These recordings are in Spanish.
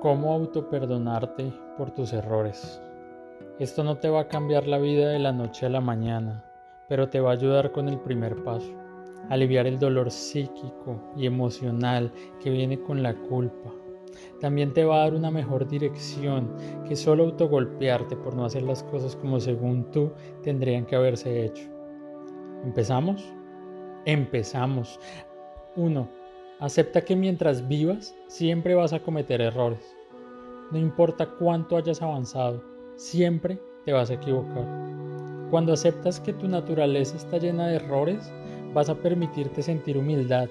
cómo autoperdonarte por tus errores. Esto no te va a cambiar la vida de la noche a la mañana, pero te va a ayudar con el primer paso, aliviar el dolor psíquico y emocional que viene con la culpa. También te va a dar una mejor dirección que solo autogolpearte por no hacer las cosas como según tú tendrían que haberse hecho. ¿Empezamos? Empezamos. 1. Acepta que mientras vivas siempre vas a cometer errores. No importa cuánto hayas avanzado, siempre te vas a equivocar. Cuando aceptas que tu naturaleza está llena de errores, vas a permitirte sentir humildad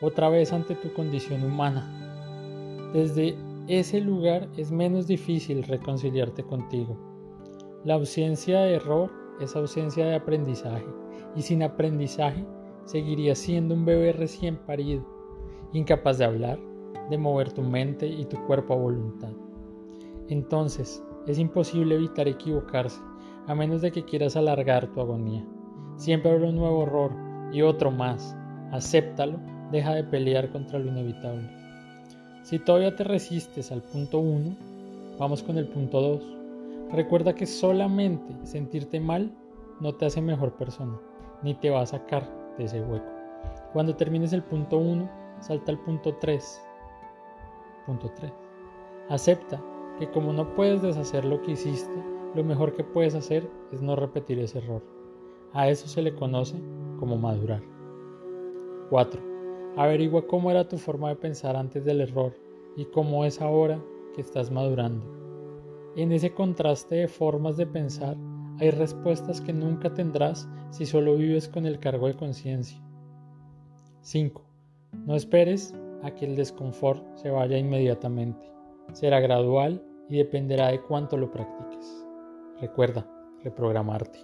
otra vez ante tu condición humana. Desde ese lugar es menos difícil reconciliarte contigo. La ausencia de error es ausencia de aprendizaje y sin aprendizaje seguirías siendo un bebé recién parido, incapaz de hablar, de mover tu mente y tu cuerpo a voluntad. Entonces, es imposible evitar equivocarse, a menos de que quieras alargar tu agonía. Siempre habrá un nuevo error y otro más. Acéptalo, deja de pelear contra lo inevitable. Si todavía te resistes al punto 1, vamos con el punto 2. Recuerda que solamente sentirte mal no te hace mejor persona, ni te va a sacar de ese hueco. Cuando termines el punto 1, salta al punto 3. Punto 3. Acepta que como no puedes deshacer lo que hiciste, lo mejor que puedes hacer es no repetir ese error. A eso se le conoce como madurar. 4. Averigua cómo era tu forma de pensar antes del error y cómo es ahora que estás madurando. En ese contraste de formas de pensar hay respuestas que nunca tendrás si solo vives con el cargo de conciencia. 5. No esperes a que el desconfort se vaya inmediatamente. Será gradual y dependerá de cuánto lo practiques. Recuerda, reprogramarte.